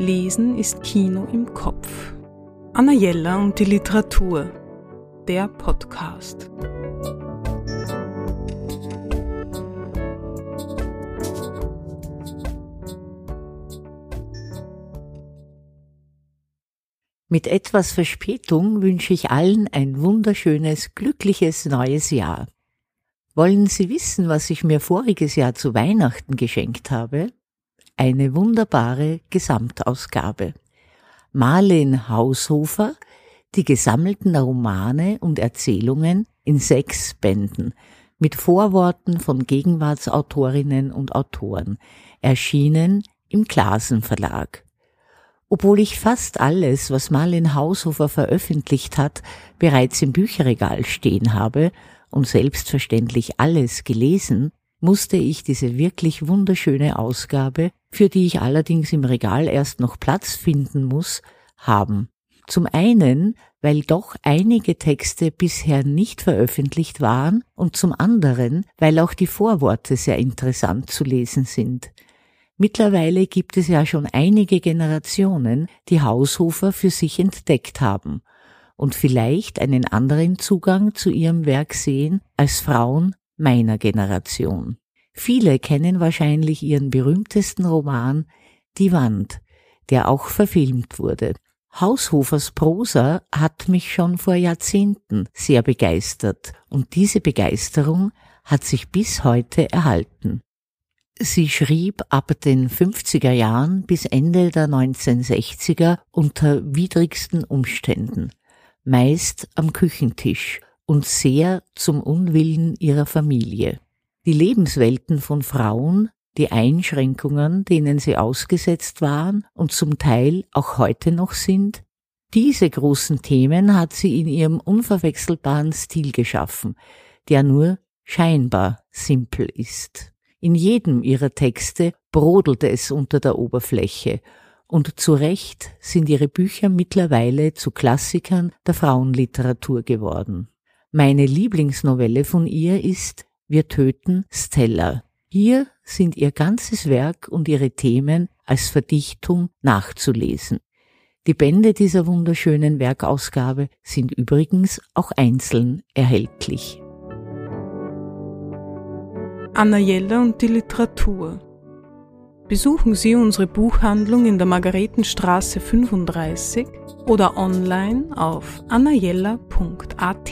Lesen ist Kino im Kopf. Anna Jella und die Literatur. Der Podcast. Mit etwas Verspätung wünsche ich allen ein wunderschönes, glückliches neues Jahr. Wollen Sie wissen, was ich mir voriges Jahr zu Weihnachten geschenkt habe? Eine wunderbare Gesamtausgabe. Marlen Haushofer, die gesammelten Romane und Erzählungen in sechs Bänden mit Vorworten von Gegenwartsautorinnen und Autoren, erschienen im Glasen Verlag. Obwohl ich fast alles, was Marlen Haushofer veröffentlicht hat, bereits im Bücherregal stehen habe und selbstverständlich alles gelesen, musste ich diese wirklich wunderschöne Ausgabe, für die ich allerdings im Regal erst noch Platz finden muss, haben. Zum einen, weil doch einige Texte bisher nicht veröffentlicht waren und zum anderen, weil auch die Vorworte sehr interessant zu lesen sind. Mittlerweile gibt es ja schon einige Generationen, die Haushofer für sich entdeckt haben und vielleicht einen anderen Zugang zu ihrem Werk sehen als Frauen meiner Generation. Viele kennen wahrscheinlich ihren berühmtesten Roman Die Wand, der auch verfilmt wurde. Haushofers Prosa hat mich schon vor Jahrzehnten sehr begeistert und diese Begeisterung hat sich bis heute erhalten. Sie schrieb ab den 50er Jahren bis Ende der 1960er unter widrigsten Umständen, meist am Küchentisch und sehr zum Unwillen ihrer Familie. Die Lebenswelten von Frauen, die Einschränkungen, denen sie ausgesetzt waren und zum Teil auch heute noch sind, diese großen Themen hat sie in ihrem unverwechselbaren Stil geschaffen, der nur scheinbar simpel ist. In jedem ihrer Texte brodelte es unter der Oberfläche und zu Recht sind ihre Bücher mittlerweile zu Klassikern der Frauenliteratur geworden. Meine Lieblingsnovelle von ihr ist Wir töten Stella. Hier sind ihr ganzes Werk und ihre Themen als Verdichtung nachzulesen. Die Bände dieser wunderschönen Werkausgabe sind übrigens auch einzeln erhältlich. Anna Jella und die Literatur besuchen Sie unsere Buchhandlung in der Margaretenstraße 35 oder online auf annajella.at.